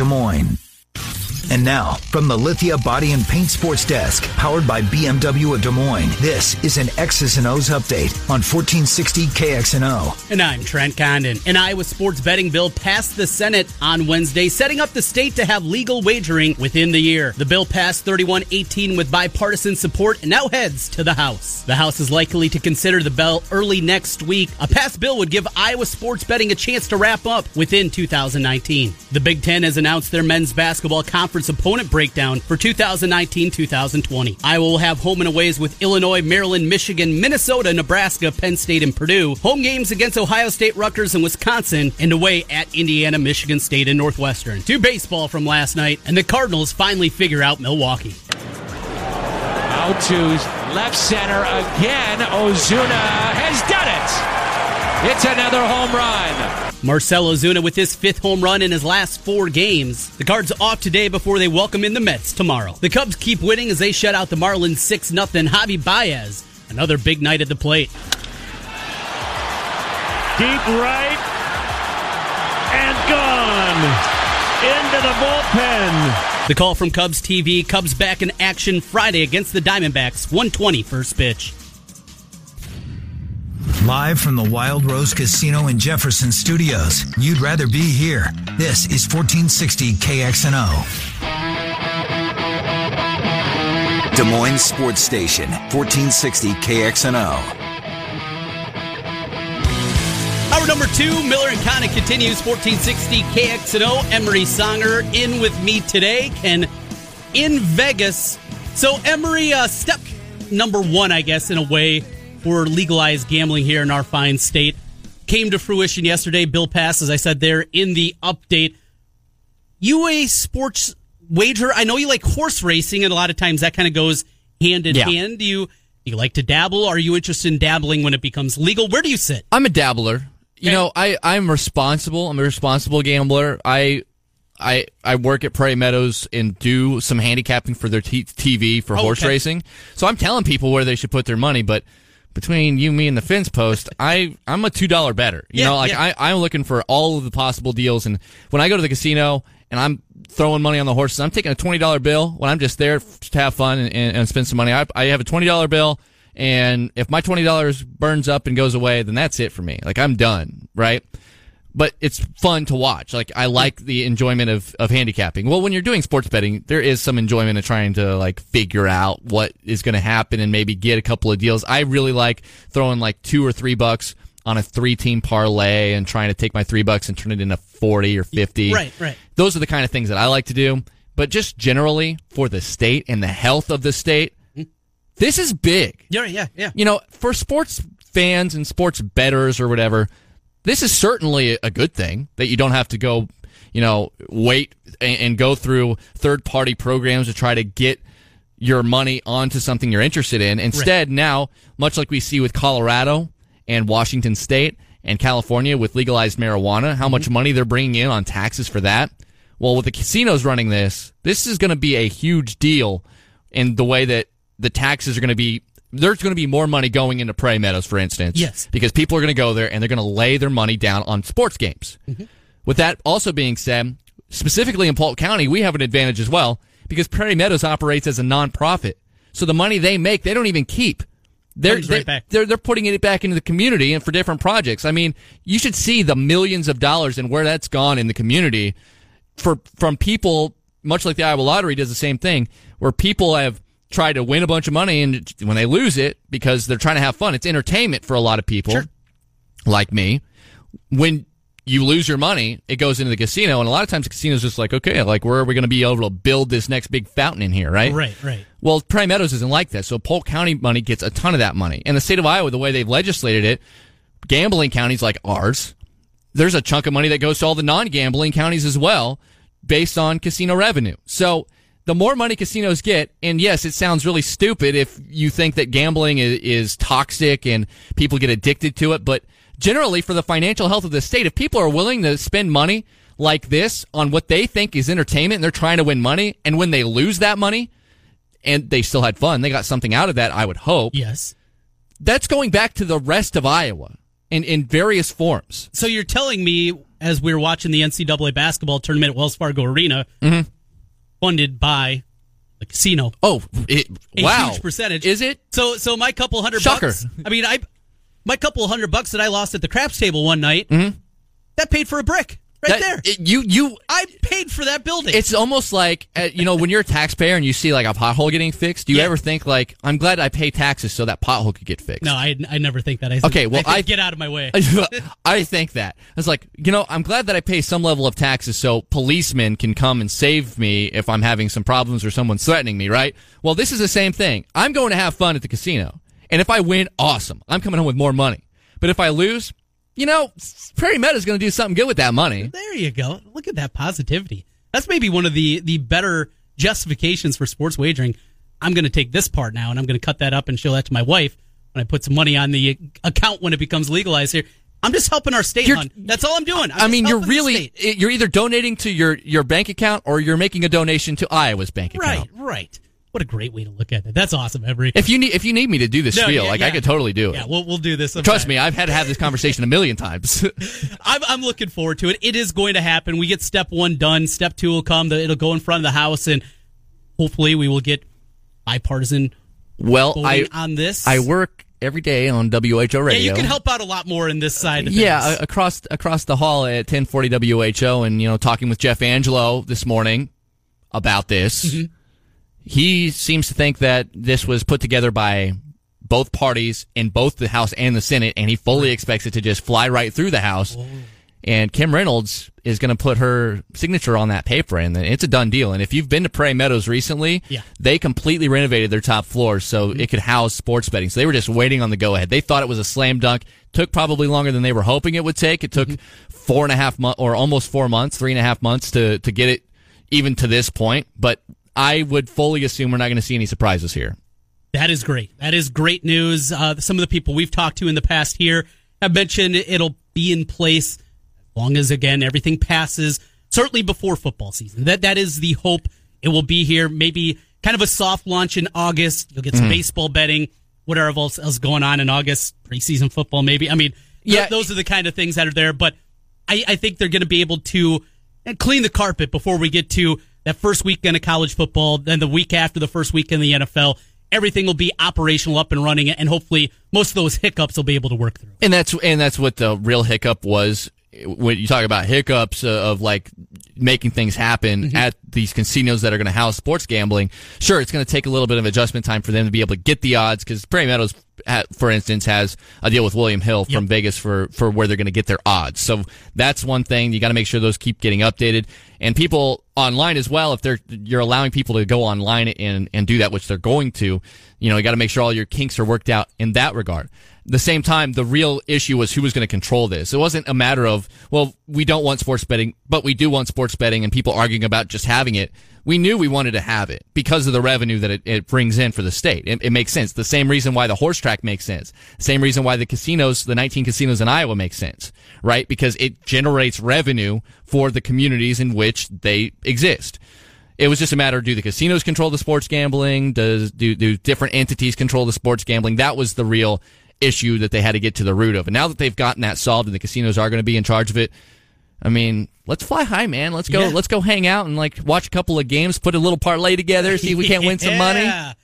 Des Moines. And now, from the Lithia Body and Paint Sports Desk, powered by BMW of Des Moines, this is an X's and O's update on 1460 KXNO. And I'm Trent Condon. An Iowa sports betting bill passed the Senate on Wednesday, setting up the state to have legal wagering within the year. The bill passed 31-18 with bipartisan support and now heads to the House. The House is likely to consider the bill early next week. A passed bill would give Iowa sports betting a chance to wrap up within 2019. The Big Ten has announced their men's basketball conference opponent breakdown for 2019-2020. Iowa will have home and aways with Illinois, Maryland, Michigan, Minnesota, Nebraska, Penn State, and Purdue. Home games against Ohio State, Rutgers, and Wisconsin, and away at Indiana, Michigan State, and Northwestern. To baseball from last night, and the Cardinals finally figure out Milwaukee. Out to left center again. Ozuna has done it. It's another home run. Marcell Ozuna with his fifth home run in his last four games. The Cards off today before they welcome in the Mets tomorrow. The Cubs keep winning as they shut out the Marlins 6 0. Javi Baez, another big night at the plate. Deep right and gone into the bullpen. The call from Cubs TV. Cubs back in action Friday against the Diamondbacks. 120 first pitch. Live from the Wild Rose Casino in Jefferson Studios. You'd rather be here. This is 1460 KXNO. Des Moines Sports Station, 1460 KXNO. Hour number two, Miller and Condon continues 1460 KXNO. Emery Songer in with me today. Ken in Vegas. So, Emery, uh, step number one, I guess, in a way, for legalized gambling here in our fine state came to fruition yesterday. Bill passed, as I said there in the update. You a sports wager? I know you like horse racing, and a lot of times that kind of goes hand in Yeah. hand. Do you do you like to dabble? Are you interested in dabbling when it becomes legal? Where do you sit? I'm a dabbler. You know, I I'm responsible. I'm a responsible gambler. I I I work at Prairie Meadows and do some handicapping for their t- TV for Oh, horse okay. racing. So I'm telling people where they should put their money, but between you, me, and the fence post, I I'm a two dollar better. You Yeah, know, like yeah. I I'm looking for all of the possible deals. And when I go to the casino and I'm throwing money on the horses, I'm taking a twenty dollar bill when I'm just there to have fun and, and, and spend some money. I I have a twenty dollar bill. And if my twenty dollars burns up and goes away, then that's it for me. Like I'm done, right? But it's fun to watch. Like I like the enjoyment of, of handicapping. Well, when you're doing sports betting, there is some enjoyment of trying to like figure out what is going to happen and maybe get a couple of deals. I really like throwing like two or three bucks on a three team parlay and trying to take my three bucks and turn it into 40 or 50. Right, right. Those are the kind of things that I like to do. But just generally for the state and the health of the state, mm-hmm. this is big. Yeah, yeah, yeah. You know, for sports fans and sports bettors or whatever, this is certainly a good thing that you don't have to go, you know, wait and, and go through third party programs to try to get your money onto something you're interested in. Instead, now, much like we see with Colorado and Washington State and California with legalized marijuana, how mm-hmm. much money they're bringing in on taxes for that. Well, with the casinos running this, this is going to be a huge deal in the way that the taxes are going to be. There's going to be more money going into Prairie Meadows, for instance. Yes. Because people are going to go there and they're going to lay their money down on sports games. Mm-hmm. With that also being said, specifically in Polk County, we have an advantage as well because Prairie Meadows operates as a nonprofit. So the money they make, they don't even keep. They're, right they, back. they're they're putting it back into the community and for different projects. I mean, you should see the millions of dollars and where that's gone in the community for from people much like the Iowa lottery does the same thing where people have tried to win a bunch of money and when they lose it because they're trying to have fun it's entertainment for a lot of people Sure. like me when you lose your money it goes into the casino and a lot of times the casino's just like okay like where are we going to be able to build this next big fountain in here right Right, right. well, Prairie Meadows isn't like that. So Polk County money gets a ton of that money. And the state of Iowa, the way they've legislated it, gambling counties like ours, there's a chunk of money that goes to all the non-gambling counties as well, based on casino revenue. So the more money casinos get, and yes, it sounds really stupid if you think that gambling is, is toxic and people get addicted to it, but generally for the financial health of the state, if people are willing to spend money like this on what they think is entertainment and they're trying to win money, and when they lose that money, and they still had fun. They got something out of that, I would hope. Yes. That's going back to the rest of Iowa in, in various forms. So you're telling me as we were watching the NCAA basketball tournament at Wells Fargo Arena, mm-hmm. Funded by the casino. Oh, it, A wow. huge percentage. Is it? So so my couple hundred Shocker. bucks. I mean, I my couple hundred bucks that I lost at the craps table one night. Mm-hmm. That paid for a brick right. That- there. it- you you I paid for that building. It's almost like uh, you know when you're a taxpayer and you see like a pothole getting fixed. Do you Yeah. ever think like I'm glad I pay taxes so that pothole could get fixed? no, I I never think that. I think, Okay, well, I think, I- get out of my way. I think that it's like you know I'm glad that I pay some level of taxes so policemen can come and save me if I'm having some problems or someone's threatening me. Right? Well, this is the same thing. I'm going to have fun at the casino, and if I win, awesome. I'm coming home with more money. But if I lose, you know, Prairie Meadow's going to do something good with that money. There you go. Look at that positivity. That's maybe one of the the better justifications for sports wagering. I'm going to take this part now and I'm going to cut that up and show that to my wife when I put some money on the account when it becomes legalized here. I'm just helping our state, That's all I'm doing. I'm I mean, you're really you're either donating to your your bank account or you're making a donation to Iowa's bank account. right, right. What a great way to look at it. That's awesome, Emery. If you need if you need me to do this No, spiel, yeah, like I could totally do it. Yeah, we'll we'll do this. Trust me, I've had to have this conversation a million times. I'm, I'm looking forward to it. It is going to happen. We get step one done. Step two will come. It'll go in front of the house, and hopefully, we will get bipartisan well, I on this. I work every day on WHO radio. Yeah, you can help out a lot more in this side of Yeah, things. across across the hall at 1040 WHO, and you know, talking with Jeff Angelo this morning about this. Mm-hmm. He seems to think that this was put together by both parties in both the House and the Senate, and he fully expects it to just fly right through the House. Oh. And Kim Reynolds is going to put her signature on that paper, and it's a done deal. And if you've been to Prairie Meadows recently, Yeah. they completely renovated their top floor so mm-hmm. it could house sports betting. So they were just waiting on the go ahead. They thought it was a slam dunk. Took probably longer than they were hoping it would take. It took mm-hmm. four and a half months, or almost four months, three and a half months to to get it even to this point. But I would fully assume we're not going to see any surprises here. That is great. That is great news. Uh, some of the people we've talked to in the past here have mentioned it'll be in place as long as again everything passes. Certainly before football season. That that is the hope. It will be here. Maybe kind of a soft launch in August. You'll get some baseball betting. Whatever else is going on in August, preseason football, maybe. I mean, th- Yeah. those are the kind of things that are there. But I, I think they're going to be able to clean the carpet before we get to that first weekend of college football, then the week after the first week in the NFL. Everything will be operational, up and running, and hopefully most of those hiccups will be able to work through. And that's and that's what the real hiccup was when you talk about hiccups uh, of like making things happen at these casinos that are going to house sports gambling. Sure, it's going to take a little bit of adjustment time for them to be able to get the odds because Prairie Meadows, for instance, has a deal with William Hill from Vegas for for where they're going to get their odds. So that's one thing you got to make sure those keep getting updated. And people online as well, if they're you're allowing people to go online and and do that, which they're going to, you know, you got to make sure all your kinks are worked out in that regard the same time, the real issue was who was going to control this. It wasn't a matter of, well, we don't want sports betting, but we do want sports betting and people arguing about just having it. We knew we wanted to have it because of the revenue that it, it brings in for the state. It, it makes sense. The same reason why the horse track makes sense. Same reason why the casinos, the 19 casinos in Iowa make sense, right? Because it generates revenue for the communities in which they exist. It was just a matter of do the casinos control the sports gambling? Does do do different entities control the sports gambling? That was the real issue that they had to get to the root of. And now that they've gotten that solved and the casinos are going to be in charge of it, I mean, let's fly high, man. Let's go. Yeah. Let's go hang out and like watch a couple of games, put a little parlay together, see if we can't win some money.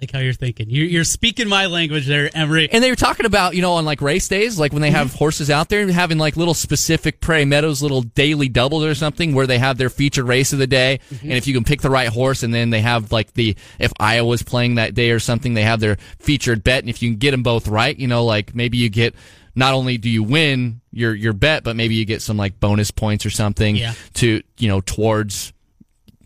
Like how you're thinking. You're, you're speaking my language there, Emery. And they were talking about, you know, on like race days, like when they have Mm-hmm. horses out there, and having like little specific Prairie Meadows little daily doubles or something where they have their featured race of the day. Mm-hmm. And if you can pick the right horse and then they have like the, if Iowa's playing that day or something, they have their featured bet. And if you can get them both right, you know, like maybe you get, not only do you win your, your bet, but maybe you get some like bonus points or something Yeah. to, you know, towards,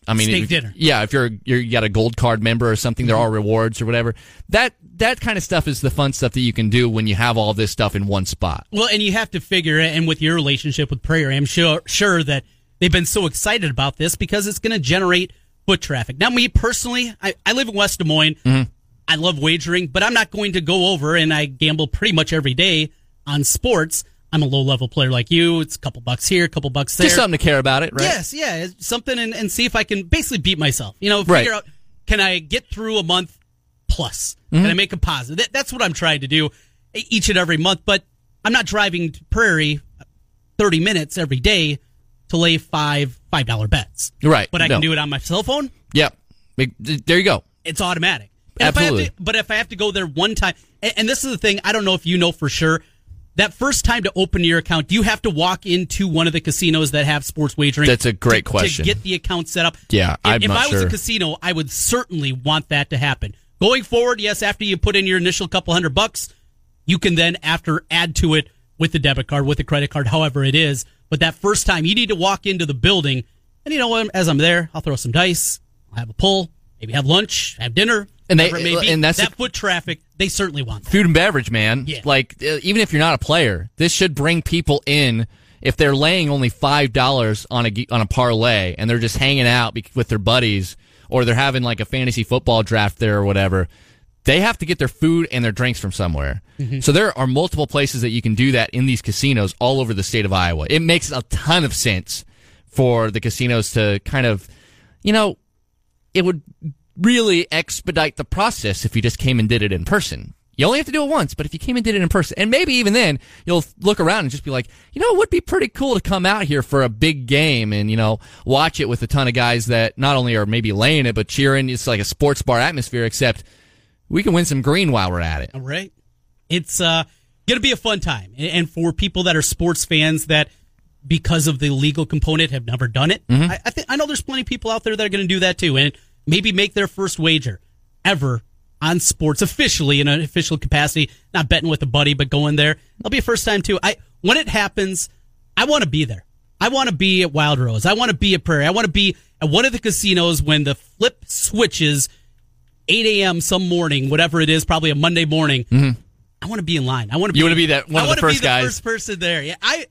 I mean, Steak if- dinner. yeah, if you're, you're you got a gold card member or something, there mm-hmm. are rewards or whatever. That that kind of stuff is the fun stuff that you can do when you have all this stuff in one spot. Well, and you have to figure, it. and with your relationship with Prairie, I'm sure sure that they've been so excited about this because it's going to generate foot traffic. Now, me personally, I, I live in West Des Moines. Mm-hmm. I love wagering, but I'm not going to go over and I gamble pretty much every day on sports. I'm a low level player like you. It's a couple bucks here, a couple bucks there. Just something to care about it, right? Yes, yeah, it's something, and, and see if I can basically beat myself. You know, figure Right. out can I get through a month plus? Mm-hmm. Can I make a positive? That, that's what I'm trying to do each and every month. But I'm not driving to Prairie 30 minutes every day to lay five $5 bets. Right. But I No. can do it on my cell phone. Yep. There you go. It's automatic. And If Absolutely. have to, but if I have to go there one time, and, and this is the thing, I don't know if you know for sure. That first time to open your account, do you have to walk into one of the casinos that have sports wagering? That's a great to- question. To get the account set up. Yeah, If- I'm if not I was sure. a casino, I would certainly want that to happen. Going forward, yes, after you put in your initial couple hundred bucks, you can then after add to it with the debit card, with the credit card, however it is. But that first time, you need to walk into the building, and you know what? As I'm there, I'll throw some dice, I'll have a pull, maybe have lunch, have dinner, And they- be. and that's that the- foot traffic. They certainly want that. food and beverage, man. Yeah. Like uh, even if you're not a player, this should bring people in. If they're laying only five dollars on a on a parlay and they're just hanging out with their buddies, or they're having like a fantasy football draft there or whatever, they have to get their food and their drinks from somewhere. So there are multiple places that you can do that in these casinos all over the state of Iowa. It makes a ton of sense for the casinos to kind of, you know, it would really expedite the process if you just came and did it in person. You only have to do it once, but if you came and did it in person, and maybe even then, you'll look around and just be like, you know, it would be pretty cool to come out here for a big game and, you know, watch it with a ton of guys that not only are maybe laying it, but cheering. It's like a sports bar atmosphere, except we can win some green while we're at it. All right. It's uh, going to be a fun time. And- for people that are sports fans that, because of the legal component, have never done it, Mm-hmm. I, I, think, I know there's plenty of people out there that are going to do that too. And maybe make their first wager ever on sports officially in an official capacity, not betting with a buddy, but going there. It'll be a first time too. I When it happens, I want to be there. I want to be at Wild Rose. I want to be at Prairie. I want to be at one of the casinos when the flip switches 8 a.m. some morning, whatever it is, probably a Monday morning. Mm-hmm. I want to be in line. I want to. Be, You wanna be that- one I of the first be the guys. first person there. Yeah, I.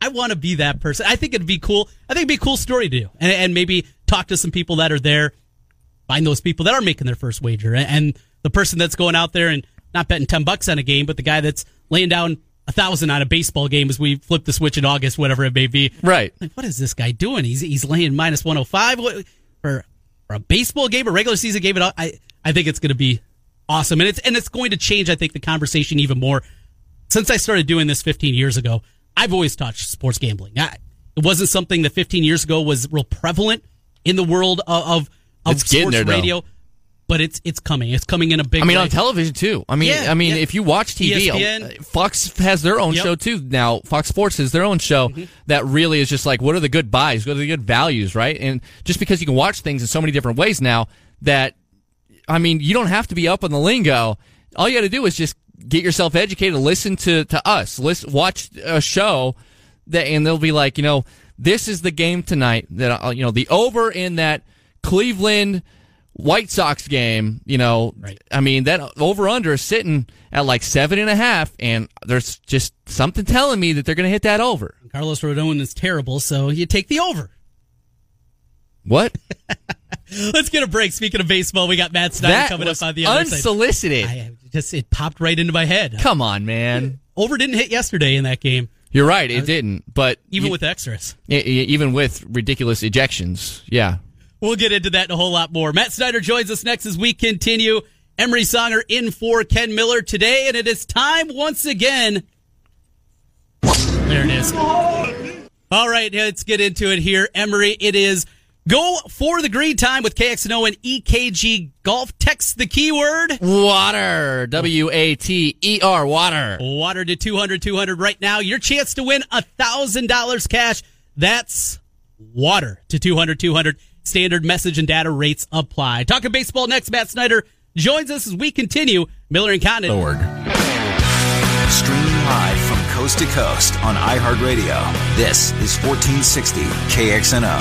I want to be that person. I think it'd be cool. I think it'd be a cool story to do, and, and maybe talk to some people that are there. Find those people that are making their first wager, and, the person that's going out there and not betting ten bucks on a game, but the guy that's laying down a thousand on a baseball game as we flip the switch in August, whatever it may be. Right. Like, what is this guy doing? He's he's laying minus one hundred five for for a baseball game, a regular season game. It I I think it's going to be awesome, and it's and it's going to change. I think the conversation even more. Since I started doing this 15 years ago, I've always touched sports gambling. I, it wasn't something that 15 years ago was real prevalent in the world of of, of It's getting sports there, though. radio, but it's it's coming. It's coming in a big. I mean, way. on television too. I mean, Yeah, I mean, yeah. if you watch TV, ESPN. uh, Fox has their own Yep. show too. Now, Fox Sports has their own show Mm-hmm. that really is just like, what are the good buys? What are the good values, right? And just because you can watch things in so many different ways now, that I mean, you don't have to be up on the lingo. All you got to do is just get yourself educated, listen to to us, listen, watch a show that, and they'll be like, you know, this is the game tonight that you know the over in that Cleveland White Sox game. You know, Right. I mean that over under is sitting at like seven and a half, and there's just something telling me that they're going to hit that over. Carlos Rodon is terrible, so you take the over. What? Let's get a break. Speaking of baseball, we got Matt Snyder that coming up on the other side. unsolicited. Just it popped right into my head. Come on, man. Over didn't hit yesterday in that game, You're right. It didn't, but even you- with extras. even with ridiculous ejections, yeah. We'll get into that and a whole lot more. Matt Snyder joins us next as we continue. Emery Songer in for Ken Miller today, and it is time once again. There it is. All right, let's get into it here. Emery, it is go for the green time with KXNO and EKG Golf. Text the keyword Water. W A T E R. Water. water to 200 200 right now. Your chance to win a $1,000 cash. That's water to 200 200. Standard message and data rates apply. Talking baseball next. Matt Snyder joins us as we continue. Miller and Condon. Org. Streaming live from coast to coast on iHeartRadio. This is 1460 KXNO.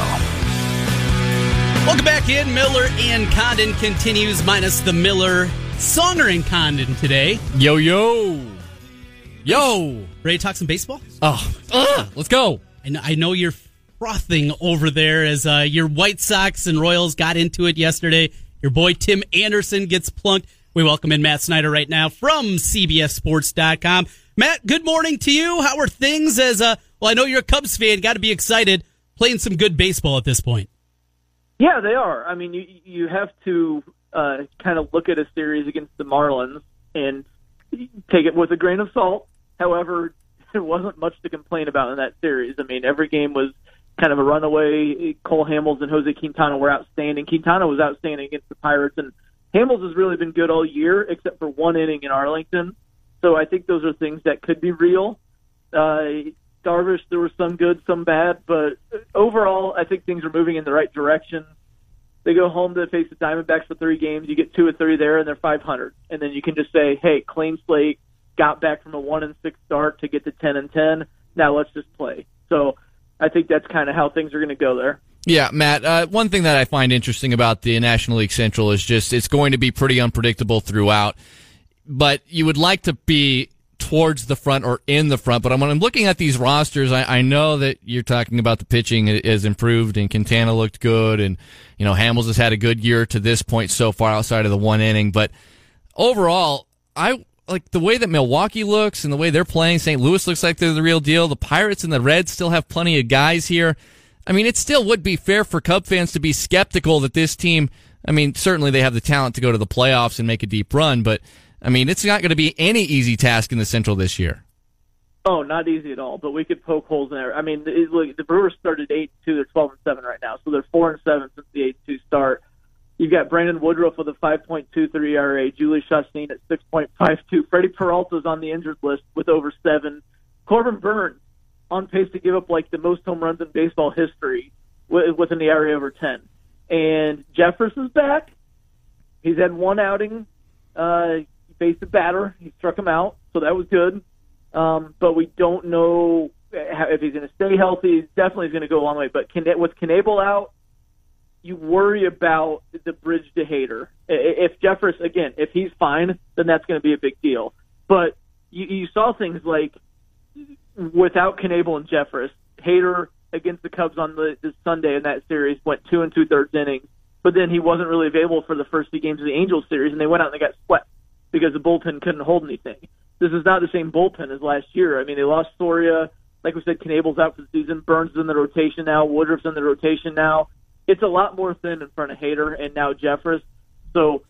Welcome back in. Miller and Condon continues minus the Miller Songer and Condon today. Yo yo. Yo. Ready to talk some baseball? Oh. Ugh. Let's go. I know, I know you're frothing over there as uh, your White Sox and Royals got into it yesterday. Your boy Tim Anderson gets plunked. We welcome in Matt Snyder right now from CBSSports.com. Matt, good morning to you. How are things? As uh, well, I know you're a Cubs fan. Got to be excited playing some good baseball at this point. Yeah, they are. I mean, you you have to uh, kind of look at a series against the Marlins and take it with a grain of salt. However, there wasn't much to complain about in that series. I mean, every game was kind of a runaway. Cole Hamels and Jose Quintana were outstanding. Quintana was outstanding against the Pirates, and Hamels has really been good all year, except for one inning in Arlington. So I think those are things that could be real. Uh, Darvish, there was some good, some bad, but overall, I think things are moving in the right direction. They go home to face the Diamondbacks for three games. You get two or three there, and they're 500. And then you can just say, "Hey, clean slate, got back from a one and six start to get to 10 and 10. Now let's just play." So I think that's kind of how things are going to go there. Yeah, Matt. Uh, one thing that I find interesting about the National League Central is just it's going to be pretty unpredictable throughout. But you would like to be towards the front or in the front. But when I'm looking at these rosters, I, I know that you're talking about the pitching has improved and Quintana looked good, and you know Hamels has had a good year to this point so far outside of the one inning. But overall, I like the way that Milwaukee looks and the way they're playing. St. Louis looks like they're the real deal. The Pirates and the Reds still have plenty of guys here. I mean, it still would be fair for Cub fans to be skeptical that this team. I mean, certainly they have the talent to go to the playoffs and make a deep run, but I mean, it's not going to be any easy task in the Central this year. Oh, not easy at all. But we could poke holes in there. I mean, look, the Brewers started eight two. They're twelve and seven right now, so they're four and seven since the eight two start. You've got Brandon Woodruff with a 5.23 ERA, Jhoulys Chacin at 6.52. Freddie Peralta's on the injured list with over seven. Corbin Burnes on pace to give up like the most home runs in baseball history with, with an ERA over 10. And Jeffress is back. He's had one outing. Uh, he faced a batter. He struck him out, so that was good. Um, but we don't know if he's going to stay healthy. He's definitely going to go a long way. But can, with Knebel out, you worry about the bridge to Hader. If Jeffress, again, if he's fine, then that's going to be a big deal. But you, you saw things like without Knebel and Jeffress, Hader against the Cubs on the, the Sunday in that series went two and two thirds innings, but then he wasn't really available for the first two games of the Angels series, and they went out and they got swept because the bullpen couldn't hold anything. This is not the same bullpen as last year. I mean, they lost Soria. Like we said, Knebel's out for the season. Burnes is in the rotation now. Woodruff's in the rotation now it's a lot more thin in front of Hader and now Jeffress. So,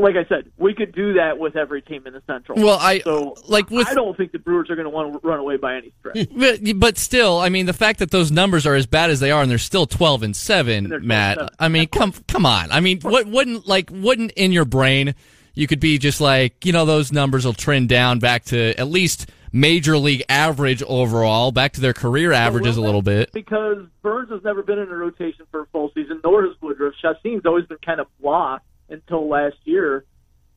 like I said, we could do that with every team in the Central. Well, I so like with, I don't think the Brewers are going to want to run away by any stretch. But, but, still, I mean, the fact that those numbers are as bad as they are, and they're still twelve and seven, and Matt. Seven. I mean, come come on. I mean, what wouldn't like wouldn't in your brain you could be just like you know those numbers will trend down back to at least major league average overall, back to their career averages a little bit. Because Burnes has never been in a rotation for a full season, nor has Woodruff. Chacin's always been kind of blah until last year.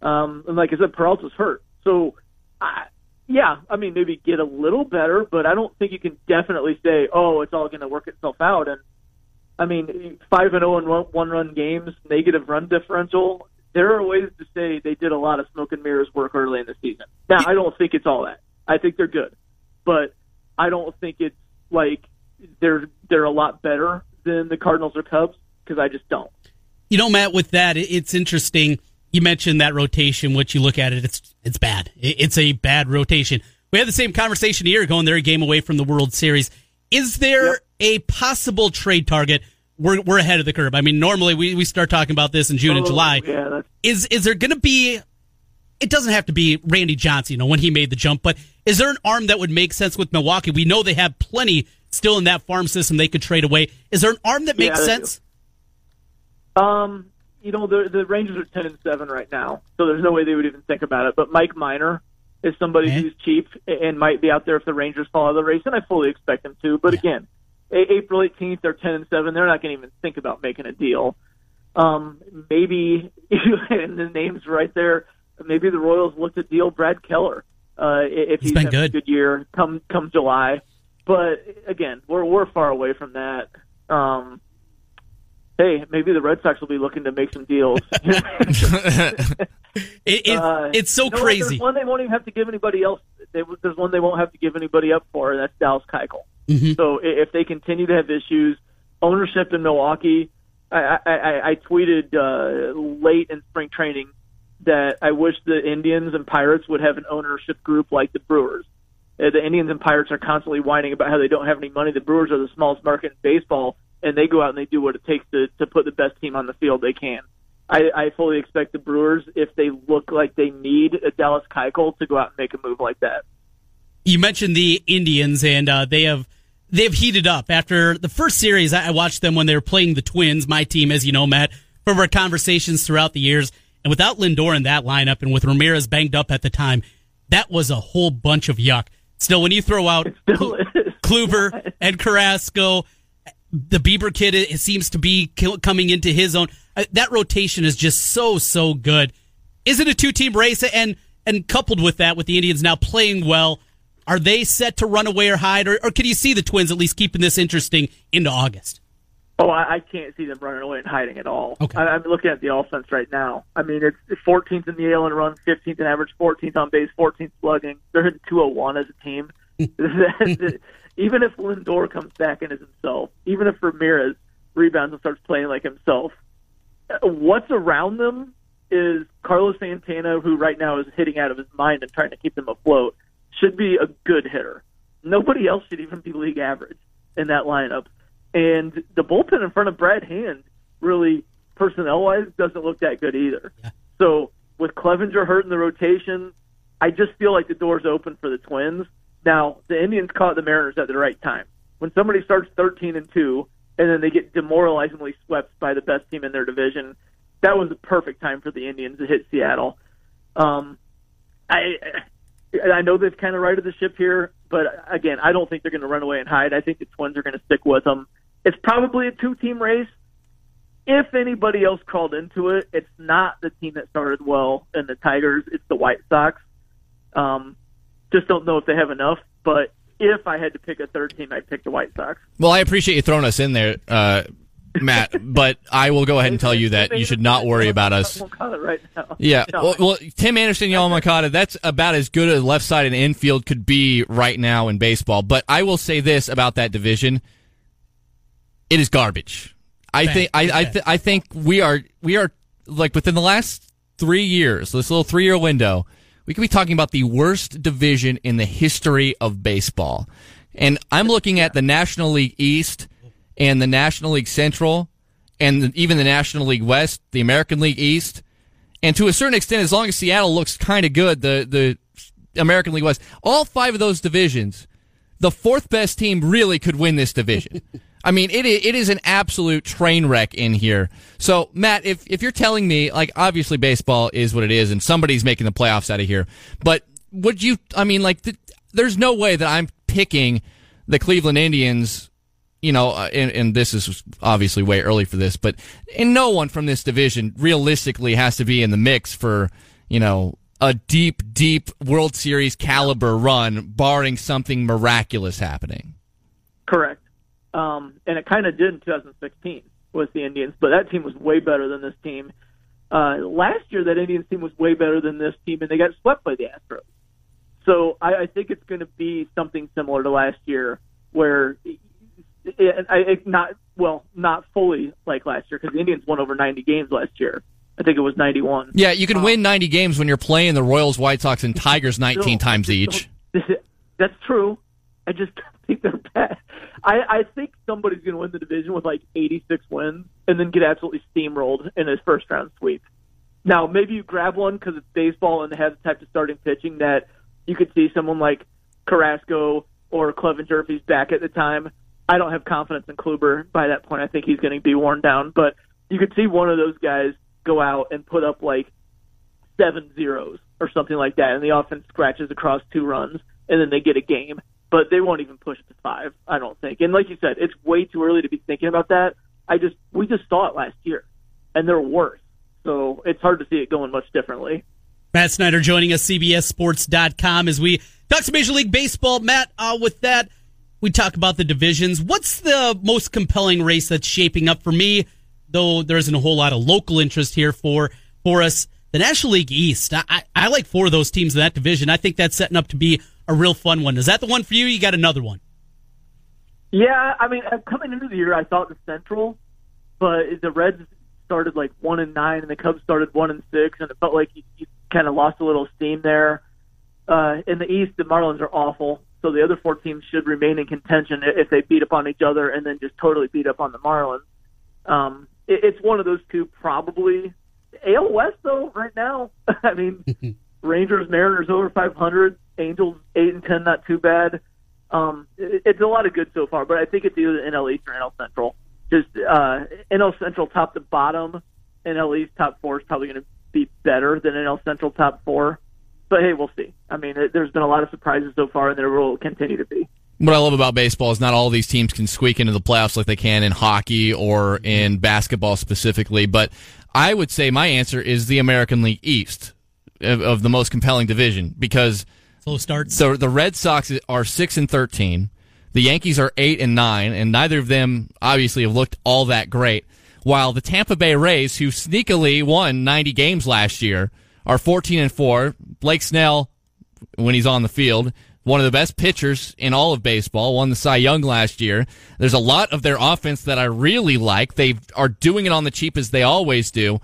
Um, and like I said, Peralta's hurt. So, I, yeah, I mean, maybe get a little better, but I don't think you can definitely say, oh, it's all going to work itself out. And I mean, five and zero oh in one run games, negative run differential. There are ways to say they did a lot of smoke and mirrors work early in the season. Now, I don't think it's all that. I think they're good, but I don't think it's like they're they're a lot better than the Cardinals or Cubs because I just don't. You know, Matt, with that, it's interesting. You mentioned that rotation. Which you look at it, it's it's bad. It's a bad rotation. We had the same conversation a year ago, and they're a game away from the World Series. Is there yep. a possible trade target? We're, we're ahead of the curve. I mean, normally we, we start talking about this in June oh, and July. Yeah, is is there going to be it doesn't have to be Randy Johnson, you know, when he made the jump, but is there an arm that would make sense with Milwaukee? We know they have plenty still in that farm system they could trade away. Is there an arm that makes yeah, sense? Um, you know, the the Rangers are ten and seven right now, so there's no way they would even think about it. But Mike Minor is somebody who's cheap and might be out there if the Rangers fall out of the race, and I fully expect them to. But yeah. again, April 18th, they're 10 and seven. They're not going to even think about making a deal. Um, maybe, and the name's right there maybe the Royals look to deal Brad Keller uh, if he's, he's been good. a good year come come July. But again, we're we're far away from that. Um, hey, maybe the Red Sox will be looking to make some deals. it, it, uh, it's so you know crazy. There's one they won't even have to give anybody else. They, there's one they won't have to give anybody up for, and that's Dallas Keuchel. Mm-hmm. So if they continue to have issues, ownership in Milwaukee. I, I, I tweeted uh, late in spring training that I wish the Indians and Pirates would have an ownership group like the Brewers. Uh, the Indians and Pirates are constantly whining about how they don't have any money. The Brewers are the smallest market in baseball, and they go out and they do what it takes to to put the best team on the field they can. I, I fully expect the Brewers, if they look like they need a Dallas Keuchel, to go out and make a move like that. You mentioned the Indians, and uh, they have they've heated up after the first series. I watched them when they were playing the Twins, my team, as you know, Matt, from our conversations throughout the years. And without Lindor in that lineup, and with Ramirez banged up at the time, that was a whole bunch of yuck. Still, when you throw out Kluber and Carrasco, the Bieber kid it seems to be coming into his own. That rotation is just so so good. Is it a two team race? And and coupled with that, with the Indians now playing well, are they set to run away or hide, or, or can you see the Twins at least keeping this interesting into August? Oh, I, I can't see them running away and hiding at all. Okay. I, I'm looking at the offense right now. I mean, it's 14th in the AL and run, 15th in average, 14th on base, 14th slugging. They're hitting 201 as a team. even if Lindor comes back and is himself, even if Ramirez rebounds and starts playing like himself, what's around them is Carlos Santana, who right now is hitting out of his mind and trying to keep them afloat, should be a good hitter. Nobody else should even be league average in that lineup. And the bullpen in front of Brad Hand really, personnel wise, doesn't look that good either. Yeah. So with Clevinger hurt in the rotation, I just feel like the door's open for the Twins. Now, the Indians caught the Mariners at the right time. When somebody starts 13 and 2 and then they get demoralizingly swept by the best team in their division, that was the perfect time for the Indians to hit Seattle. Um, I I know they've kind of righted the ship here, but again, I don't think they're going to run away and hide. I think the Twins are going to stick with them. It's probably a two-team race. If anybody else crawled into it, it's not the team that started well in the Tigers. It's the White Sox. Um, just don't know if they have enough. But if I had to pick a third team, I'd pick the White Sox. Well, I appreciate you throwing us in there, uh, Matt, but I will go ahead and tell you that you should not worry about us. Right now. Yeah. Well, well, Tim Anderson, Yoan Moncada, that's about as good a left side and infield could be right now in baseball. But I will say this about that division: it is garbage. I think I I, th- I think we are we are like within the last three years, this little three year window, we could be talking about the worst division in the history of baseball. And I'm looking at the National League East and the National League Central and even the National League West, the American League East. And to a certain extent, as long as Seattle looks kind of good, the, the American League West, all five of those divisions, the fourth best team really could win this division. I mean, it it is an absolute train wreck in here. So, Matt, if if you're telling me, like, obviously baseball is what it is, and somebody's making the playoffs out of here, but would you? I mean, like, th- there's no way that I'm picking the Cleveland Indians. You know, uh, and, and this is obviously way early for this, but and no one from this division realistically has to be in the mix for you know a deep, deep World Series caliber run, barring something miraculous happening. Correct. Um, and it kind of did in 2016 with the Indians, but that team was way better than this team. Uh, last year, that Indians team was way better than this team, and they got swept by the Astros. So I, I think it's going to be something similar to last year, where it, it, not well, not fully like last year, because the Indians won over 90 games last year. I think it was 91. Yeah, you can um, win 90 games when you're playing the Royals, White Sox, and Tigers 19 times each. That's true. I just think they're bad. I, I think somebody's going to win the division with like 86 wins and then get absolutely steamrolled in his first round sweep. Now, maybe you grab one because it's baseball and they have the type of starting pitching that you could see someone like Carrasco or Clevinger if he's back at the time. I don't have confidence in Kluber by that point. I think he's going to be worn down, but you could see one of those guys go out and put up like seven zeros or something like that, and the offense scratches across two runs, and then they get a game but they won't even push to five, I don't think. And like you said, it's way too early to be thinking about that. I just we just saw it last year, and they're worse. So it's hard to see it going much differently. Matt Snyder joining us, CBSSports.com, as we talk some Major League Baseball. Matt, uh, with that, we talk about the divisions. What's the most compelling race that's shaping up for me? Though there isn't a whole lot of local interest here for for us. The National League East. I, I, like four of those teams in that division. I think that's setting up to be a real fun one. Is that the one for you? You got another one? Yeah, I mean, uh, coming into the year, I thought the Central, but the Reds started like one and nine, and the Cubs started one and six, and it felt like you, you kind of lost a little steam there. Uh, in the East, the Marlins are awful, so the other four teams should remain in contention if they beat up on each other and then just totally beat up on the Marlins. Um, it, it's one of those two, probably. AL West, though, right now, I mean, Rangers, Mariners over 500 Angels eight and ten, not too bad. Um, it, it's a lot of good so far, but I think it's either NL East or NL Central. Just uh, NL Central top to bottom, NL East top four is probably going to be better than NL Central top four. But hey, we'll see. I mean, it, there's been a lot of surprises so far, and there will continue to be. What I love about baseball is not all these teams can squeak into the playoffs like they can in hockey or in basketball specifically. But I would say my answer is the American League East of, of the most compelling division because slow starts. So the Red Sox are six and thirteen. The Yankees are eight and nine, and neither of them obviously have looked all that great. While the Tampa Bay Rays, who sneakily won 90 games last year, are 14 and four. Blake Snell, when he's on the field, one of the best pitchers in all of baseball, won the Cy Young last year. There's a lot of their offense that I really like. They are doing it on the cheap as they always do.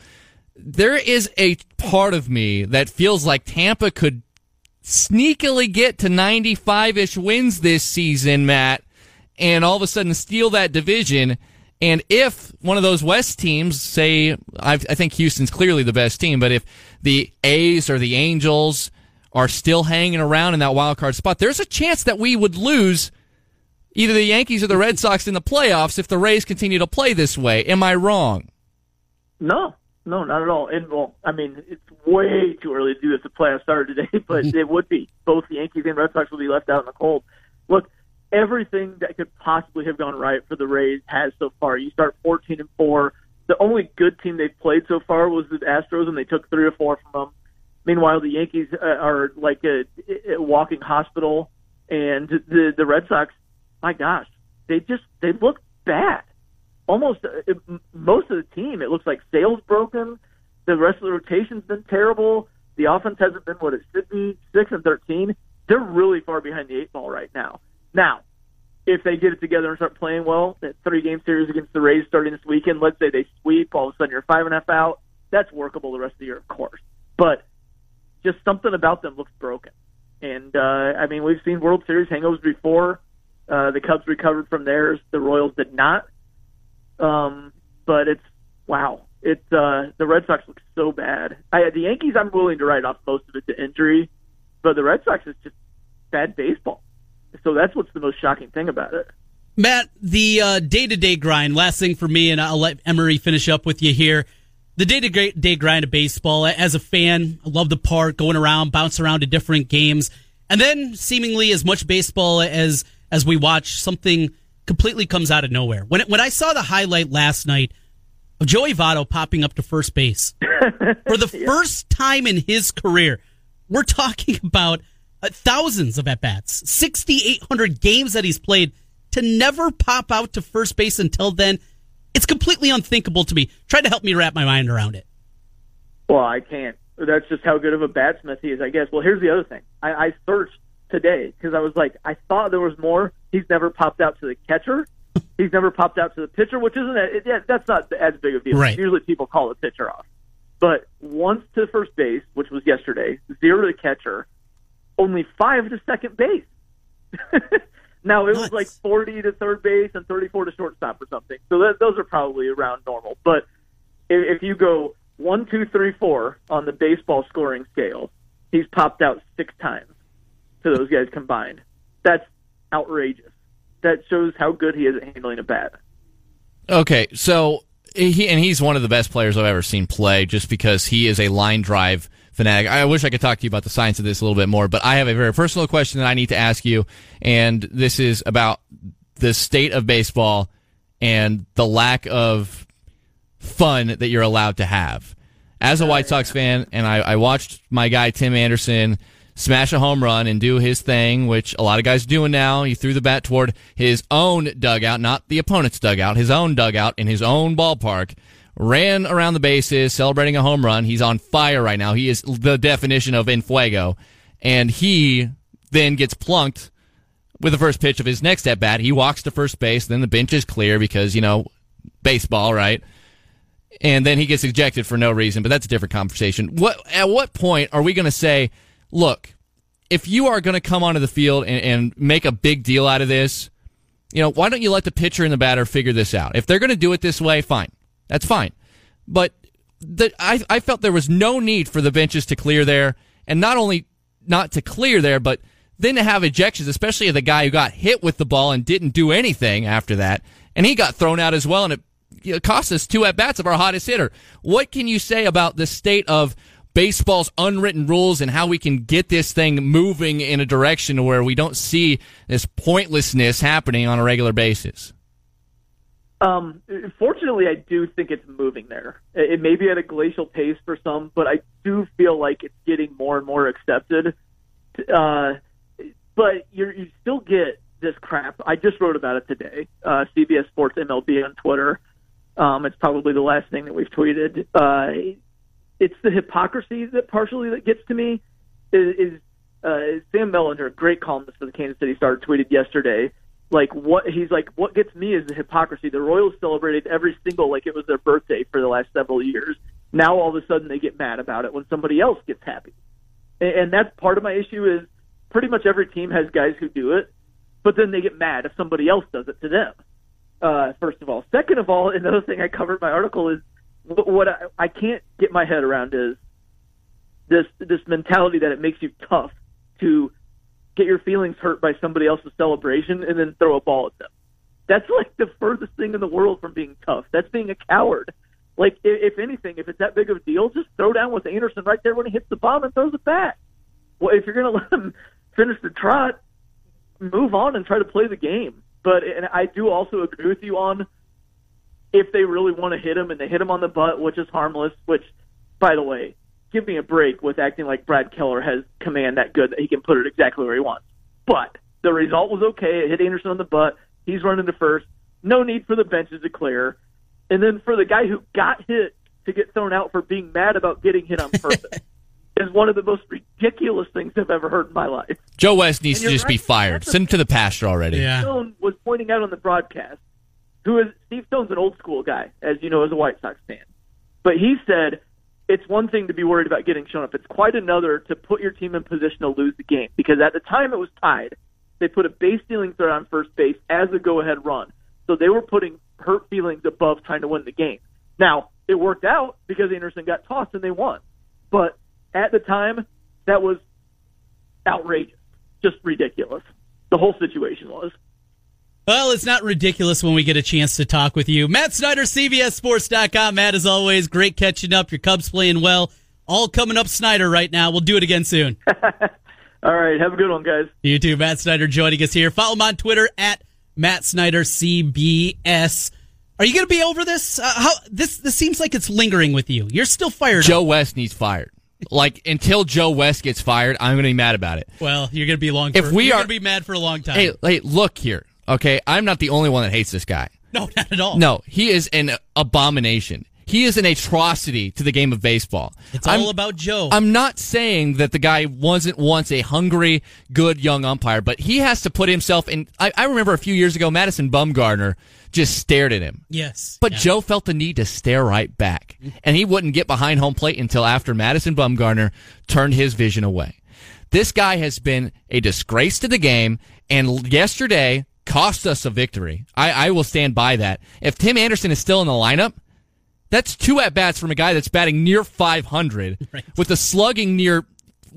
There is a part of me that feels like Tampa could sneakily get to 95 ish wins this season, Matt, and all of a sudden steal that division. And if one of those West teams, say, I, I think Houston's clearly the best team, but if the A's or the Angels are still hanging around in that wild card spot, there's a chance that we would lose either the Yankees or the Red Sox in the playoffs if the Rays continue to play this way. Am I wrong? No, no, not at all. And well, I mean, it's way too early to do this. The playoffs started today, but mm-hmm. it would be. Both the Yankees and Red Sox will be left out in the cold. Look, everything that could possibly have gone right for the Rays has so far. You start 14 and four. The only good team they've played so far was the Astros, and they took three or four from them. Meanwhile, the Yankees uh, are like a, a walking hospital, and the the Red Sox, my gosh, they just they look bad. Almost uh, most of the team, it looks like Sale's broken. The rest of the rotation's been terrible. The offense hasn't been what it should be. Six and thirteen, they're really far behind the eight ball right now. Now, if they get it together and start playing well, that three game series against the Rays starting this weekend, let's say they sweep, all of a sudden you're five and a half out. That's workable the rest of the year, of course. But just something about them looks broken. And uh, I mean, we've seen World Series hangovers before. Uh, the Cubs recovered from theirs. The Royals did not. Um, but it's wow. It's uh, the Red Sox look so bad. I, the Yankees, I'm willing to write off most of it to injury, but the Red Sox is just bad baseball. So that's what's the most shocking thing about it. Matt, the day to day grind. Last thing for me, and I'll let Emery finish up with you here the day to day grind of baseball. As a fan, I love the park, going around, bounce around to different games, and then seemingly as much baseball as as we watch, something completely comes out of nowhere. When when I saw the highlight last night of Joey Votto popping up to first base for the yeah. first time in his career, we're talking about Uh, thousands of at bats, sixty eight hundred games that he's played. To never pop out to first base until then it's completely unthinkable to me. Try to help me wrap my mind around it. Well, I can't. That's just how good of a batsmith he is, I guess. Well, here's the other thing. I, I searched today because I was like, I thought there was more. He's never popped out to the catcher. He's never popped out to the pitcher, which isn't a, it, yeah, that's not as big a deal. Right. Usually people call the pitcher off. But once to first base, which was yesterday, zero to catcher, only five to second base. Now it Nuts. was like 40 to third base and 34 to shortstop or something. So that, those are probably around normal. But if, if you go one, two, three, four on the baseball scoring scale, he's popped out six times to those guys combined. That's outrageous. That shows how good he is at handling a bat. Okay, so he and he's one of the best players I've ever seen play, just because he is a line drive fanatic. I wish I could talk to you about the science of this a little bit more, but I have a very personal question that I need to ask you, and this is about the state of baseball and the lack of fun that you're allowed to have. As a White Sox fan, and I, I watched my guy Tim Anderson smash a home run and do his thing, which a lot of guys are doing now. He threw the bat toward his own dugout, not the opponent's dugout, his own dugout in his own ballpark ran around the bases, celebrating a home run. He's on fire right now. He is the definition of en fuego. And he then gets plunked with the first pitch of his next at bat. He walks to first base, then the bench is clear because, you know, baseball, right? And then he gets ejected for no reason, but that's a different conversation. What at what point are we going to say, look, if you are going to come onto the field and, and make a big deal out of this, you know, why don't you let the pitcher and the batter figure this out? If they're going to do it this way, fine. That's fine. But the, I, I felt there was no need for the benches to clear there. And not only not to clear there, but then to have ejections, especially of the guy who got hit with the ball and didn't do anything after that, and he got thrown out as well, and it, it cost us two at bats of our hottest hitter. What can you say about the state of baseball's unwritten rules and how we can get this thing moving in a direction where we don't see this pointlessness happening on a regular basis? Um, fortunately, I do think it's moving there. It may be at a glacial pace for some, but I do feel like it's getting more and more accepted. Uh, but you you still get this crap. I just wrote about it today. Uh, CBS Sports MLB on Twitter. Um, it's probably the last thing that we've tweeted. Uh, it's the hypocrisy that partially that gets to me. Is, is uh, Sam Mellinger, great columnist for the Kansas City Star, tweeted yesterday like what he's like what gets me is the hypocrisy. The royals celebrated every single like it was their birthday for the last several years. Now all of a sudden they get mad about it when somebody else gets happy. And, and that's part of my issue is pretty much every team has guys who do it but then they get mad if somebody else does it to them. Uh first of all. Second of all another thing i covered in my article is what, what I, I can't get my head around is this this mentality that it makes you tough to get your feelings hurt by somebody else's celebration and then throw a ball at them. That's like the furthest thing in the world from being tough. That's being a coward. Like, if, if anything, if it's that big of a deal, just throw down with Anderson right there when he hits the bomb and throws it back. Well, if you're going to let him finish the trot, move on and try to play the game. But and I do also agree with you on if they really want to hit him and they hit him on the butt, which is harmless. Which, by the way, give me a break with acting like Brad Keller has command that good that he can put it exactly where he wants. But the result was okay. It hit Anderson on the butt. He's running to first. No need for the benches to clear. And then for the guy who got hit to get thrown out for being mad about getting hit on purpose is one of the most ridiculous things I've ever heard in my life. Joe West needs to just right. be fired. Send him to the pasture already. Yeah. Stone was pointing out on the broadcast, who is Steve Stone's an old school guy, as you know, as a White Sox fan. But he said it's one thing to be worried about getting shown up. It's quite another to put your team in position to lose the game because at the time it was tied. They put a base stealing threat on first base as a go ahead run. So they were putting hurt feelings above trying to win the game. Now, it worked out because Anderson got tossed and they won. But at the time, that was outrageous. Just ridiculous. The whole situation was. Well, it's not ridiculous when we get a chance to talk with you. Matt Snyder, CBSSports.com. Matt, as always, great catching up. Your Cubs playing well. All coming up Snyder right now. We'll do it again soon. All right. Have a good one, guys. You too. Matt Snyder joining us here. Follow him on Twitter at Matt Snyder CBS. Are you going to be over this? Uh, how this this seems like it's lingering with you. You're still fired. Joe up. West needs fired. Like until Joe West gets fired, I'm going to be mad about it. Well, you're going to be long. If for, we you're are- going to be mad for a long time. Hey, hey, look here. Okay, I'm not the only one that hates this guy. no, not at all. No, he is an abomination. He is an atrocity to the game of baseball. it's all I'm- about Joe. I'm not saying that the guy wasn't once a hungry, good young umpire, but he has to put himself in. I, I remember a few years ago, Madison Bumgarner just stared at him. yes, But Yeah. Joe felt the need to stare right back. And he wouldn't get behind home plate until after Madison Bumgarner turned his vision away. This guy has been a disgrace to the game, and yesterday cost us a victory. I, I will stand by that. If Tim Anderson is still in the lineup, that's two at bats from a guy that's batting near 500 Right. with a slugging near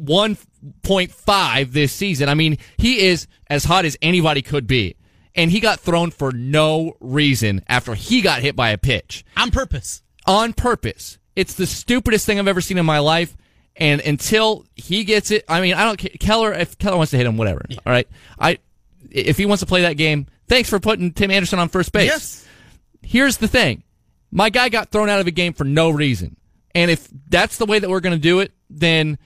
1.5 this season. I mean, he is as hot as anybody could be. And he got thrown for no reason after he got hit by a pitch on purpose. on purpose. It's the stupidest thing I've ever seen in my life. And until he gets it, I mean, I don't care. Keller, if Keller wants to hit him, whatever. All right. I, if he wants to play that game, thanks for putting Tim Anderson on first base. Yes. Here's the thing. My guy got thrown out of a game for no reason. And if that's the way that we're going to do it, then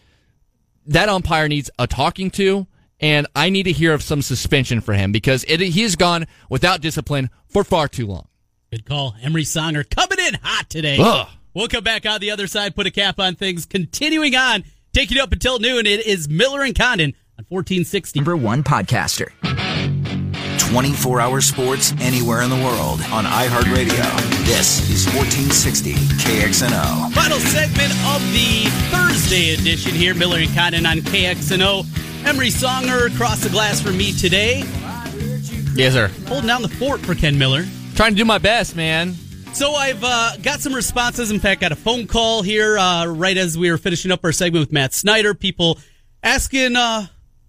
that umpire needs a talking to, and I need to hear of some suspension for him because it, he has gone without discipline for far too long. Good call. Emery Songer coming in hot today. Ugh. We'll come back on the other side, put a cap on things. Continuing on, taking you up until noon, it is Miller and Condon on 1460. Number one podcaster. 24 hour sports anywhere in the world on iHeartRadio. This is 1460 KXNO. Final segment of the Thursday edition here, Miller and Condon on KXNO. Emery Songer across the glass for me today, Yes, sir. holding down the fort for Ken Miller. Trying to do my best, man. So I've uh, got some responses. In fact, got a phone call here uh, right as we were finishing up our segment with Matt Snyder. People asking uh,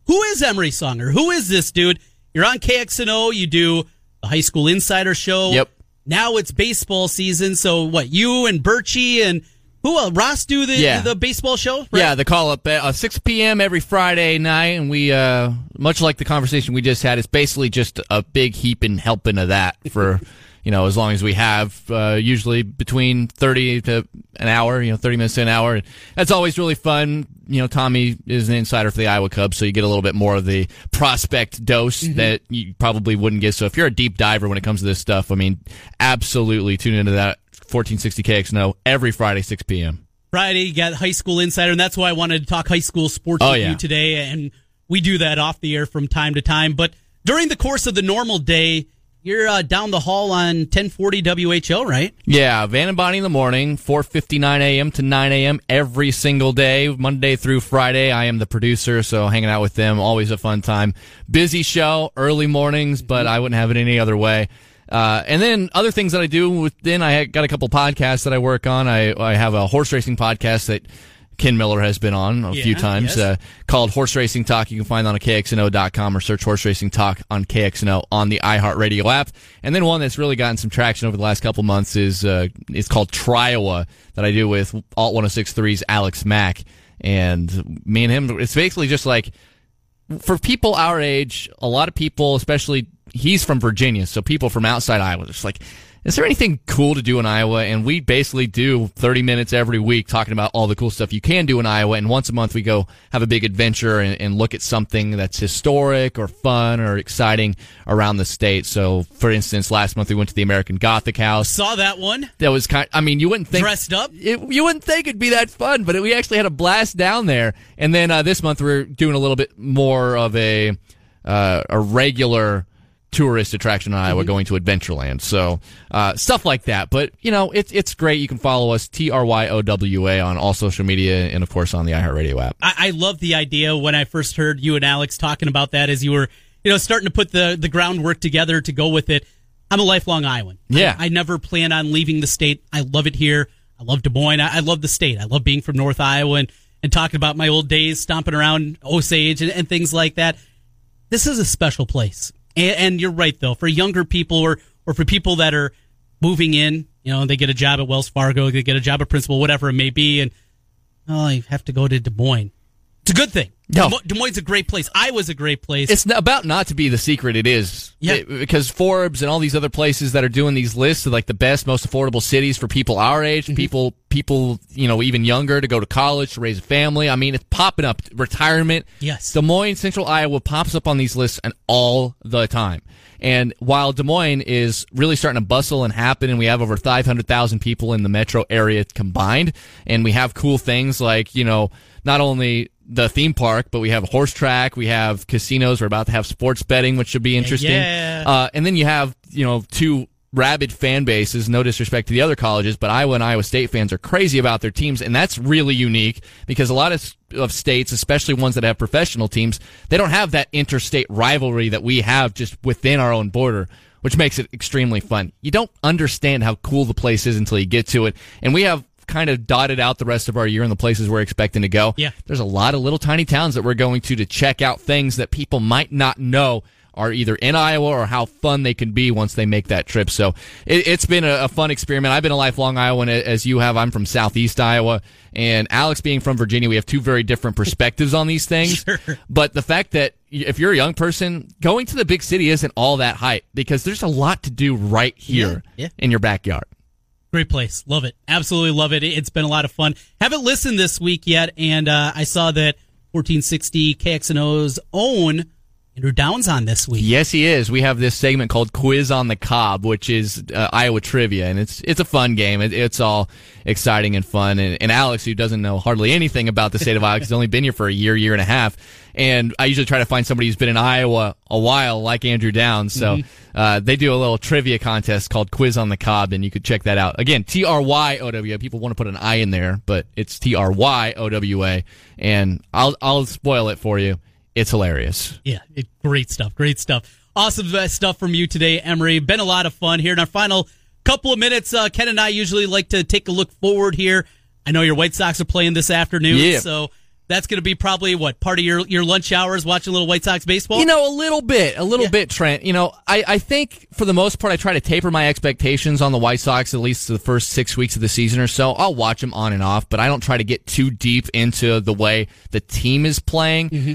who is Emery Songer? Who is this dude? You're on KXNO. You do the High School Insider Show. Yep. Now it's baseball season. So what? You and Birchie and who? Uh, Ross do the Yeah. the baseball show. right? Yeah, the call up at uh, 6 p.m. every Friday night, and we, uh, much like the conversation we just had, it's basically just a big heaping helping of that for, you know, as long as we have, uh, usually between 30 to an hour, you know, 30 minutes to an hour. That's always really fun. You know, Tommy is an insider for the Iowa Cubs, so you get a little bit more of the prospect dose that you probably wouldn't get. So if you're a deep diver when it comes to this stuff, I mean, absolutely tune into that 1460 KXNO every Friday, 6 p.m. Friday, you got High School Insider, and that's why I wanted to talk high school sports Oh, with yeah. you today. And we do that off the air from time to time. But during the course of the normal day, you're uh, down the hall on 1040 WHO, right? Yeah, Van and Bonnie in the morning, 4:59 a.m. to 9 a.m. every single day, Monday through Friday. I am the producer, so hanging out with them always a fun time. Busy show, early mornings, but I wouldn't have it any other way. Uh, and then other things that I do within, I got a couple podcasts that I work on. I I have a horse racing podcast that Ken Miller has been on a few times yes. uh, called Horse Racing Talk. You can find on KXNO.com or search Horse Racing Talk on KXNO on the iHeartRadio app. And then one that's really gotten some traction over the last couple months is uh, it's called Tryowa that I do with Alt 1063's Alex Mack. And me and him, it's basically just like for people our age, a lot of people, especially he's from Virginia, so people from outside Iowa, just like, is there anything cool to do in Iowa? And we basically do 30 minutes every week talking about all the cool stuff you can do in Iowa. And once a month we go have a big adventure and, and look at something that's historic or fun or exciting around the state. So, for instance, last month we went to the American Gothic House. Saw that one. That was kind. I mean, you wouldn't think Dressed up? It, you wouldn't think it'd be that fun, but it, we actually had a blast down there. And then uh, this month we're doing a little bit more of a uh, a regular tourist attraction in Iowa, going to Adventureland. So uh, stuff like that. But you know, it's it's great. You can follow us T R Y O W A on all social media and of course on the iHeartRadio app. I, I love the idea when I first heard you and Alex talking about that as you were, you know, starting to put the, the groundwork together to go with it. I'm a lifelong Iowan. Yeah. I, I never plan on leaving the state. I love it here. I love Des Moines. I, I love the state. I love being from North Iowa and, and talking about my old days, stomping around Osage and, and things like that. This is a special place. And, and you're right, though, for younger people or, or for people that are moving in, you know, they get a job at Wells Fargo, they get a job at Principal, whatever it may be, and oh, have to go to Des Moines. It's a good thing. No. Des Mo- Des Moines is a great place. Iowa's a great place. It's about not to be the secret it is. Yeah. It- because Forbes and all these other places that are doing these lists of like the best, most affordable cities for people our age, Mm-hmm. people, people, you know, even younger to go to college, to raise a family. I mean, it's popping up. Retirement. Yes. Des Moines, Central Iowa pops up on these lists and all the time. And while Des Moines is really starting to bustle and happen, and we have over 500,000 people in the metro area combined, and we have cool things like, you know, not only the theme park, but we have a horse track, we have casinos, we're about to have sports betting, which should be interesting. Yeah. Uh, and then you have, you know, two rabid fan bases, no disrespect to the other colleges, but Iowa and Iowa State fans are crazy about their teams, and that's really unique because a lot of, of states, especially ones that have professional teams, they don't have that interstate rivalry that we have just within our own border. Which makes it extremely fun. You don't understand how cool the place is until you get to it. And we have kind of dotted out the rest of our year in the places we're expecting to go. Yeah. There's a lot of little tiny towns that we're going to to check out things that people might not know are either in Iowa or how fun they can be once they make that trip. So it, it's been a, a fun experiment. I've been a lifelong Iowan as you have. I'm from Southeast Iowa and Alex being from Virginia. We have two very different perspectives on these things. But the fact that if you're a young person, going to the big city isn't all that hype because there's a lot to do right here Yeah, yeah. in your backyard. Great place. Love it. Absolutely love it. It's been a lot of fun. Haven't listened this week yet, and uh, I saw that 1460 KXNO's own Andrew Downs on this week. Yes, he is. We have this segment called Quiz on the Cob, which is uh, Iowa trivia, and it's it's a fun game. It, it's all exciting and fun. And, and Alex, who doesn't know hardly anything about the state of Iowa, he's only been here for a year, year and a half. And I usually try to find somebody who's been in Iowa a while, like Andrew Downs. So uh, they do a little trivia contest called Quiz on the Cob, and you could check that out. Again, T R Y O W A. People want to put an I in there, but it's T R Y O W A. And I'll I'll spoil it for you. It's hilarious. Yeah, it, great stuff. Great stuff. Awesome uh, stuff from you today, Emery. Been a lot of fun here in our final couple of minutes. Uh, Ken and I usually like to take a look forward here. I know your White Sox are playing this afternoon, Yeah. so That's going to be probably what part of your your lunch hours watching a little White Sox baseball. You know, a little bit, a little Yeah. bit, Trent. You know, I, I think for the most part, I try to taper my expectations on the White Sox at least the first six weeks of the season or so. I'll watch them on and off, but I don't try to get too deep into the way the team is playing. Mm-hmm.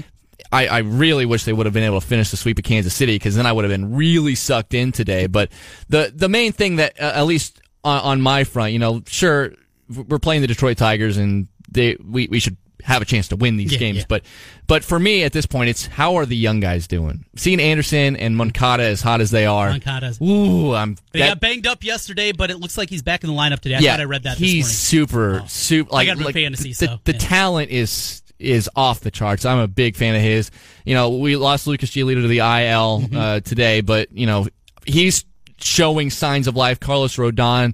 I, I really wish they would have been able to finish the sweep of Kansas City because then I would have been really sucked in today. But the the main thing that uh, at least on, on my front, you know, sure we're playing the Detroit Tigers and they we, we should have a chance to win these Yeah, games. yeah. But but for me at this point, it's how are the young guys doing? Seeing Anderson and Moncada as hot as they are, Moncada's- Ooh, I'm. He that- got banged up yesterday, but it looks like he's back in the lineup today. I yeah, thought I read that he's this super, Oh. super. Like, got him like fantasy, the, so, the yeah. talent is is off the charts. I'm a big fan of his. You know, we lost Lucas Giolito to the IL Mm-hmm. uh, today, but you know he's showing signs of life. Carlos Rodon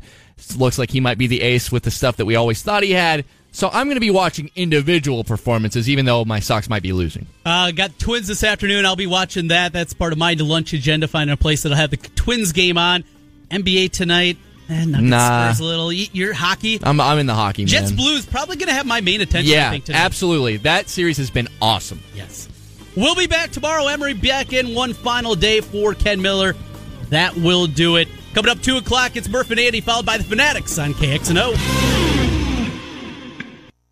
looks like he might be the ace with the stuff that we always thought he had. So I'm going to be watching individual performances, even though my Sox might be losing. Uh, got Twins this afternoon. I'll be watching that. That's part of my lunch agenda. Finding a place that'll have the Twins game on. NBA tonight. Eh, Nuggets Nah. Spurs a little. Your hockey. I'm I'm in the hockey. Jets man. Blues probably going to have my main attention. I Yeah, think, tonight. absolutely. That series has been awesome. Yes. We'll be back tomorrow. Emery back in one final day for Ken Miller. That will do it. Coming up 2 o'clock, it's Murph and Andy, followed by the Fanatics on KXNO.